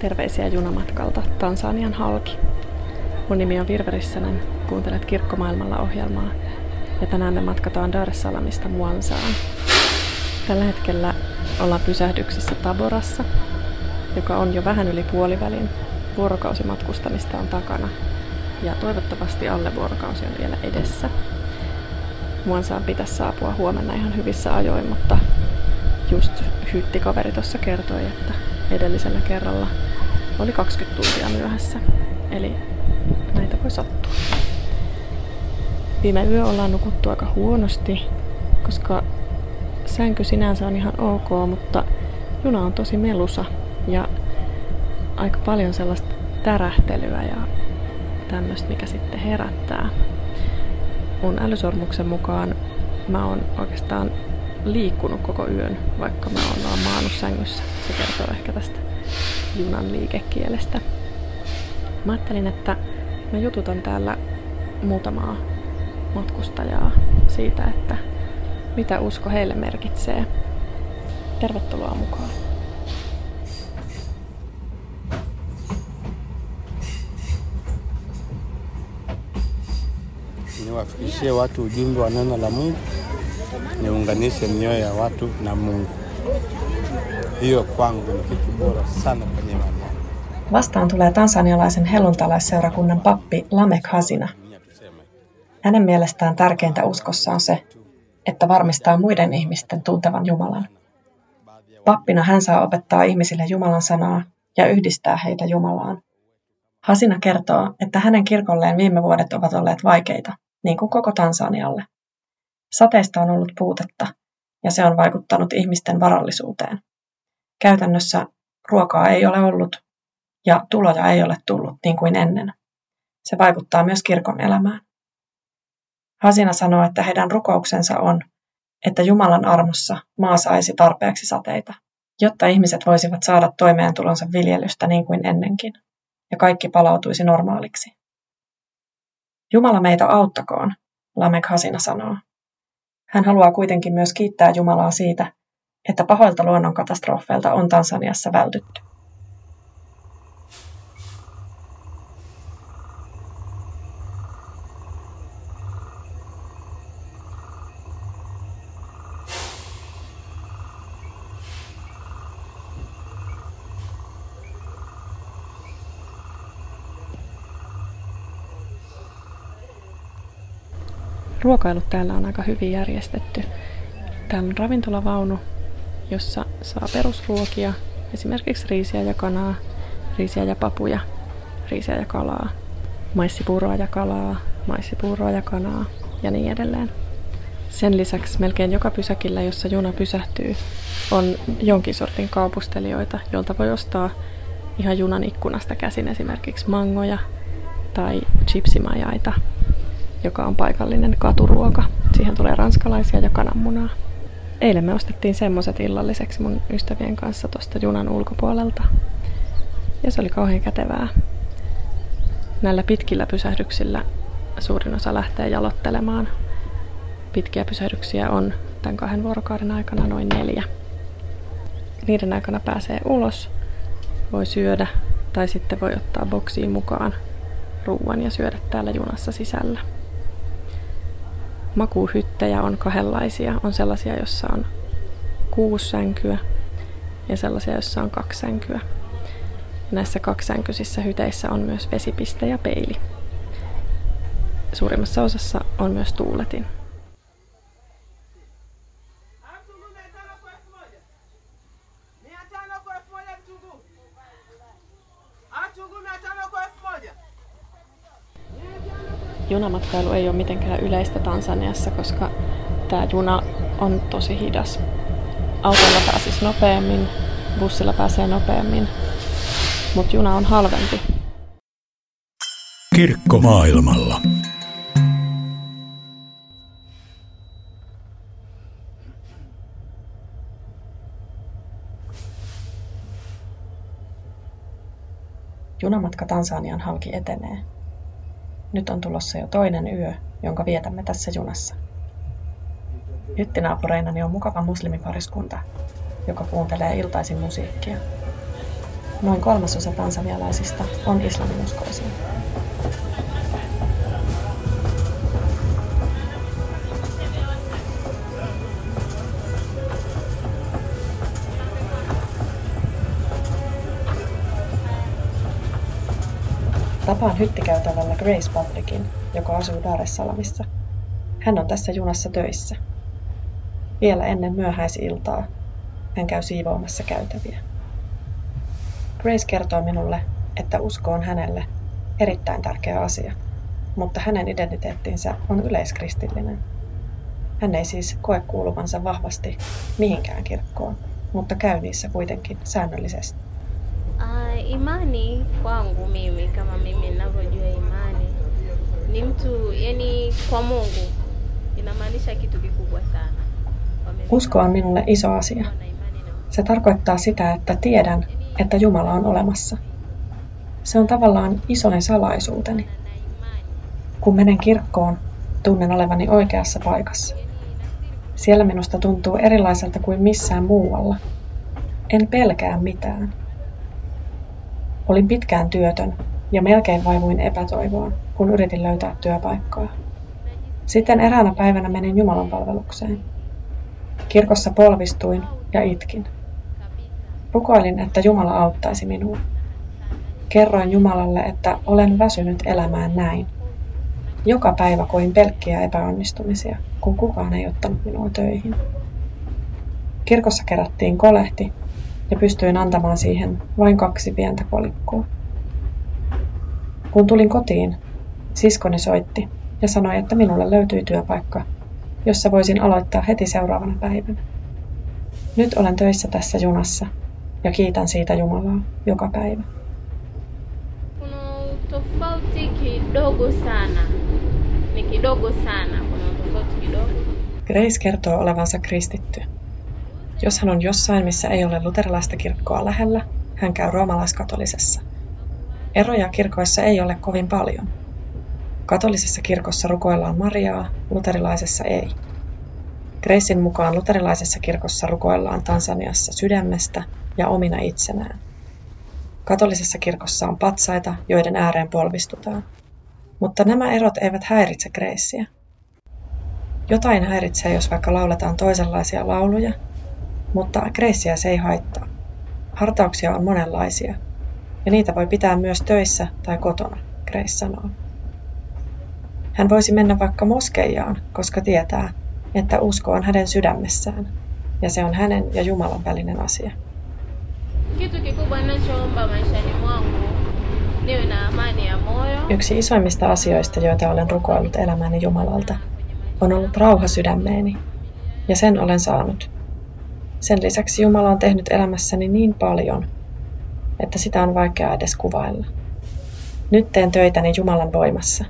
Terveisiä junamatkalta Tansanian halki. Mun nimi on Virve Rissanen, kuuntelet Kirkkomaailmalla ohjelmaa ja tänään me matkataan Dar es Salaamista Muansaan. Tällä hetkellä ollaan pysähdyksissä Taborassa, joka on jo vähän yli puolivälin. Vuorokausimatkustamista on takana ja toivottavasti alle vuorokausi on vielä edessä. Muansaan pitäisi saapua huomenna ihan hyvissä ajoin, mutta just hytti kaveri tuossa kertoi, että edellisellä kerralla oli 20 tuntia myöhässä. Eli näitä voi sattua. Viime yö ollaan nukuttu aika huonosti, koska sänky sinänsä on ihan ok, mutta juna on tosi melusa ja aika paljon sellaista tärähtelyä ja tämmöistä, mikä sitten herättää. Mun älysormuksen mukaan mä oon oikeastaan liikkunut koko yön, vaikka mä oon maannut sängyssä. Se kertoo ehkä tästä junan liikekielestä. Mä ajattelin, että mä jututan täällä muutamaa matkustajaa siitä, että mitä usko heille merkitsee. Tervetuloa mukaan. niwafikishie watu ujumbe wa neno la Mungu, niunganishe mioyo ya watu na Mungu. Hiyo kwangu ni kitu bora sana kwenye imani. Vastaan tulee tansanialaisen helluntalaisseurakunnan pappi Lamek Hasina. Hänen mielestään tärkeintä uskossa on se, että varmistaa muiden ihmisten tuntevan Jumalan. Pappina hän saa opettaa ihmisille Jumalan sanaa ja yhdistää heitä Jumalaan. Hasina kertoo, että hänen kirkolleen viime vuodet ovat olleet vaikeita, niin kuin koko Tansanialle. Sateista on ollut puutetta, ja se on vaikuttanut ihmisten varallisuuteen. Käytännössä ruokaa ei ole ollut, ja tuloja ei ole tullut niin kuin ennen. Se vaikuttaa myös kirkon elämään. Hasina sanoo, että heidän rukouksensa on, että Jumalan armossa maa saisi tarpeeksi sateita, jotta ihmiset voisivat saada toimeentulonsa viljelystä niin kuin ennenkin, ja kaikki palautuisi normaaliksi. Jumala meitä auttakoon, Lamek Hasina sanoo. Hän haluaa kuitenkin myös kiittää Jumalaa siitä, että pahoilta luonnonkatastrofeilta on Tansaniassa vältytty. Ruokailut täällä on aika hyvin järjestetty. Täällä on ravintolavaunu, jossa saa perusruokia, esimerkiksi riisiä ja kanaa, riisiä ja papuja, riisiä ja kalaa, maissipuuroa ja kalaa, maissipuuroa ja kanaa ja niin edelleen. Sen lisäksi melkein joka pysäkillä, jossa juna pysähtyy, on jonkin sortin kaupustelijoita, jolta voi ostaa ihan junan ikkunasta käsin esimerkiksi mangoja tai chipsimajaita joka on paikallinen katuruoka. Siihen tulee ranskalaisia ja kananmunaa. Eilen me ostettiin semmoset illalliseksi mun ystävien kanssa tuosta junan ulkopuolelta. Ja se oli kauhean kätevää. Näillä pitkillä pysähdyksillä suurin osa lähtee jalottelemaan. Pitkiä pysähdyksiä on tämän kahden vuorokauden aikana noin neljä. Niiden aikana pääsee ulos, voi syödä tai sitten voi ottaa boksiin mukaan ruuan ja syödä täällä junassa sisällä. Makuhyttejä on kahdenlaisia. On sellaisia, joissa on kuusi sänkyä ja sellaisia, joissa on kaksi sänkyä. Näissä kaksisänkyisissä hyteissä on myös vesipiste ja peili. Suurimmassa osassa on myös tuuletin. Junamatkailu ei ole mitenkään yleistä Tansaniassa, koska tämä juna on tosi hidas. Autolla pääsisi nopeammin, bussilla pääsee nopeammin, mutta juna on halvempi. Kirkko maailmalla. Junamatka Tansanian halki etenee. Nyt on tulossa jo toinen yö, jonka vietämme tässä junassa. Hyttinaapureina on mukava muslimipariskunta, joka kuuntelee iltaisin musiikkia. Noin kolmasosa tansanialaisista on islaminuskoisia. Tapaan hyttikäytävällä Grace Publicin, joka asuu Dar es Salamissa. Hän on tässä junassa töissä. Vielä ennen myöhäisiltaa hän käy siivoamassa käytäviä. Grace kertoo minulle, että usko on hänelle erittäin tärkeä asia, mutta hänen identiteettinsä on yleiskristillinen. Hän ei siis koe kuuluvansa vahvasti mihinkään kirkkoon, mutta käy niissä kuitenkin säännöllisesti. Imani kwangu mimi kama mimi ninavyojua imani ni mtu yani kwa Mungu inamaanisha kitu kikubwa sana. Usko on minulle iso asia. Se tarkoittaa sitä, että tiedän, että Jumala on olemassa. Se on tavallaan isoin salaisuuteni. Kun menen kirkkoon, tunnen olevani oikeassa paikassa. Siellä minusta tuntuu erilaiselta kuin missään muualla. En pelkää mitään. Olin pitkään työtön ja melkein vaivuin epätoivoon, kun yritin löytää työpaikkaa. Sitten eräänä päivänä menin Jumalan palvelukseen. Kirkossa polvistuin ja itkin. Rukoilin, että Jumala auttaisi minua. Kerroin Jumalalle, että olen väsynyt elämään näin. Joka päivä koin pelkkiä epäonnistumisia, kun kukaan ei ottanut minua töihin. Kirkossa kerättiin kolehti ja pystyin antamaan siihen vain kaksi pientä kolikkoa. Kun tulin kotiin, siskoni soitti ja sanoi, että minulle löytyi työpaikka, jossa voisin aloittaa heti seuraavana päivänä. Nyt olen töissä tässä junassa ja kiitän siitä Jumalaa joka päivä. Kuna tofauti kidogo sana, ni kidogo sana, kuna tofauti kidogo. Grace kertoo olevansa kristitty. Jos hän on jossain, missä ei ole luterilaista kirkkoa lähellä, hän käy roomalaiskatolisessa. Eroja kirkoissa ei ole kovin paljon. Katolisessa kirkossa rukoillaan Mariaa, luterilaisessa ei. Gracein mukaan luterilaisessa kirkossa rukoillaan Tansaniassa sydämestä ja omina itsenään. Katolisessa kirkossa on patsaita, joiden ääreen polvistutaan. Mutta nämä erot eivät häiritse Gracea. Jotain häiritsee, jos vaikka lauletaan toisenlaisia lauluja, mutta Gracea se ei haittaa. Hartauksia on monenlaisia, ja niitä voi pitää myös töissä tai kotona, Grace sanoo. Hän voisi mennä vaikka moskeijaan, koska tietää, että usko on hänen sydämessään, ja se on hänen ja Jumalan välinen asia. Kitu kikubwa ninachoomba maishani mwangu niwe na amani ya moyo. Yksi isoimmista asioista, joita olen rukoillut elämäni Jumalalta, on ollut rauha sydämeeni, ja sen olen saanut. Sen lisäksi Jumala on tehnyt elämässäni niin paljon, että sitä on vaikea edes kuvailla. Nyt teen töitäni Jumalan voimassa.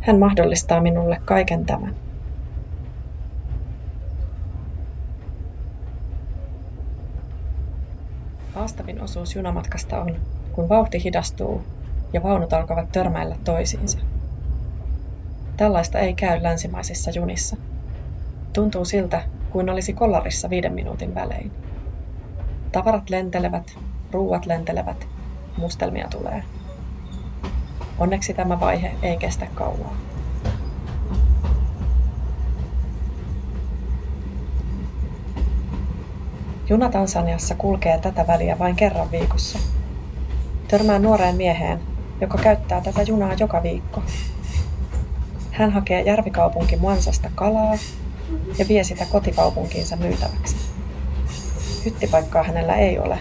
Hän mahdollistaa minulle kaiken tämän. Haastavin osuus junamatkasta on, kun vauhti hidastuu ja vaunut alkavat törmäillä toisiinsa. Tällaista ei käy länsimaisissa junissa. Tuntuu siltä, kuin olisi kollarissa viiden minuutin välein. Tavarat lentelevät, ruuat lentelevät, mustelmia tulee. Onneksi tämä vaihe ei kestä kauaa. Juna Tansaniassa kulkee tätä väliä vain kerran viikossa. Törmään nuoreen mieheen, joka käyttää tätä junaa joka viikko. Hän hakee järvikaupunki Muansasta kalaa ja vie sitä kotikaupunkiinsa myytäväksi. Hyttipaikkaa hänellä ei ole,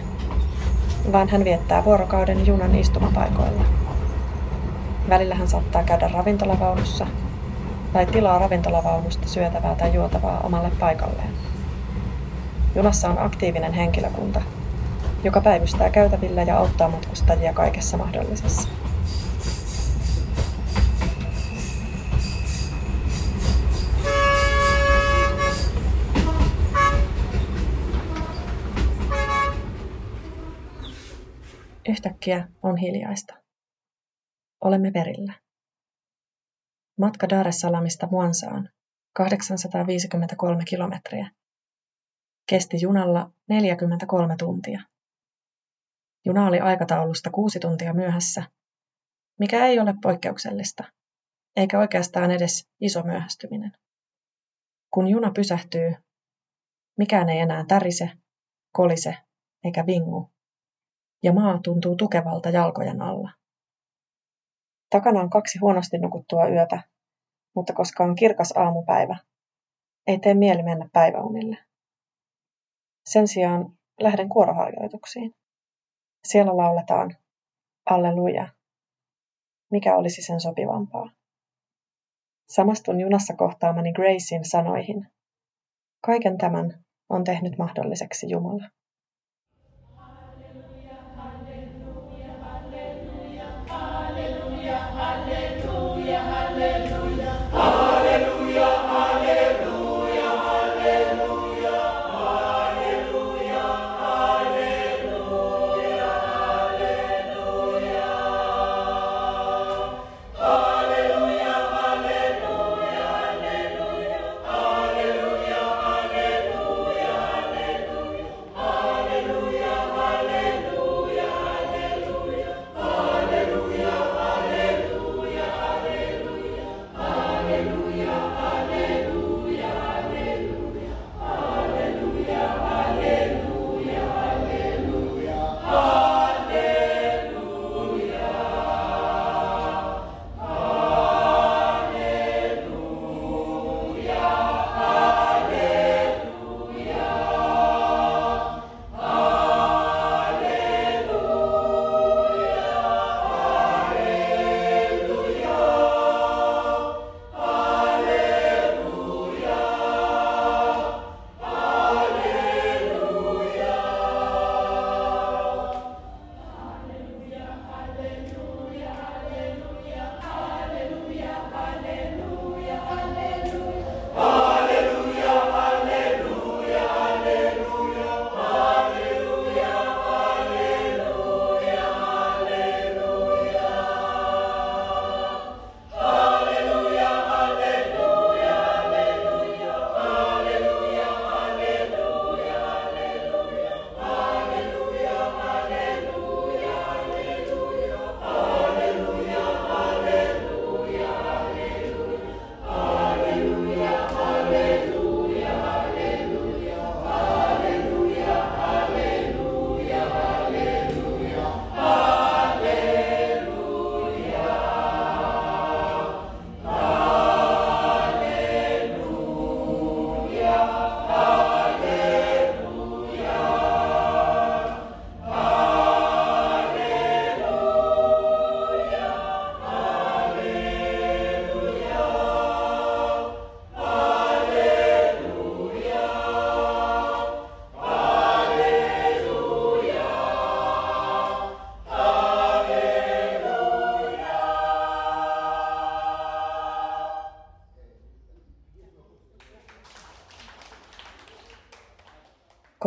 vaan hän viettää vuorokauden junan istumapaikoilla. Välillä hän saattaa käydä ravintolavaunussa tai tilaa ravintolavaunusta syötävää tai juotavaa omalle paikalleen. Junassa on aktiivinen henkilökunta, joka päivystää käytävillä ja auttaa matkustajia kaikessa mahdollisessa. Yhtäkkiä on hiljaista. Olemme perillä. Matka Dar es Salaamista Muansaan, 853 kilometriä, kesti junalla 43 tuntia. Juna oli aikataulusta kuusi tuntia myöhässä, mikä ei ole poikkeuksellista, eikä oikeastaan edes iso myöhästyminen. Kun juna pysähtyy, mikään ei enää tärise, kolise eikä vingu, ja maa tuntuu tukevalta jalkojen alla. Takana on kaksi huonosti nukuttua yötä, mutta koska on kirkas aamupäivä, ei tee mieli mennä päiväunille. Sen sijaan lähden kuoroharjoituksiin. Siellä lauletaan Alleluja. Mikä olisi sen sopivampaa? Samastun junassa kohtaamani Gracein sanoihin. Kaiken tämän on tehnyt mahdolliseksi Jumala.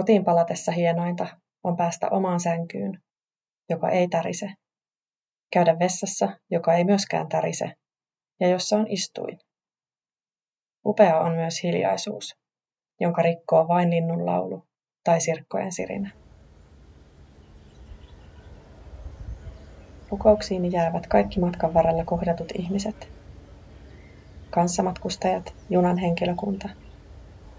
Kotiin palatessa hienointa on päästä omaan sänkyyn, joka ei tärise, käydä vessassa, joka ei myöskään tärise, ja jossa on istuin. Upea on myös hiljaisuus, jonka rikkoo vain linnun laulu tai sirkkojen sirinä. Rukouksiini jäävät kaikki matkan varrella kohdatut ihmiset, kanssamatkustajat, junan henkilökunta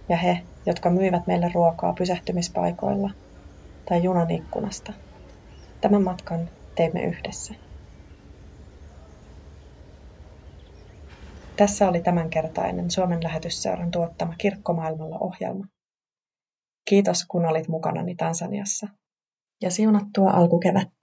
ja he, jotka myivät meille ruokaa pysähtymispaikoilla tai junan ikkunasta. Tämän matkan teimme yhdessä. Tässä oli tämänkertainen Suomen lähetysseuran tuottama Kirkkomaailmalla ohjelma. Kiitos kun olit mukanani Tansaniassa ja siunattua alkukevättä.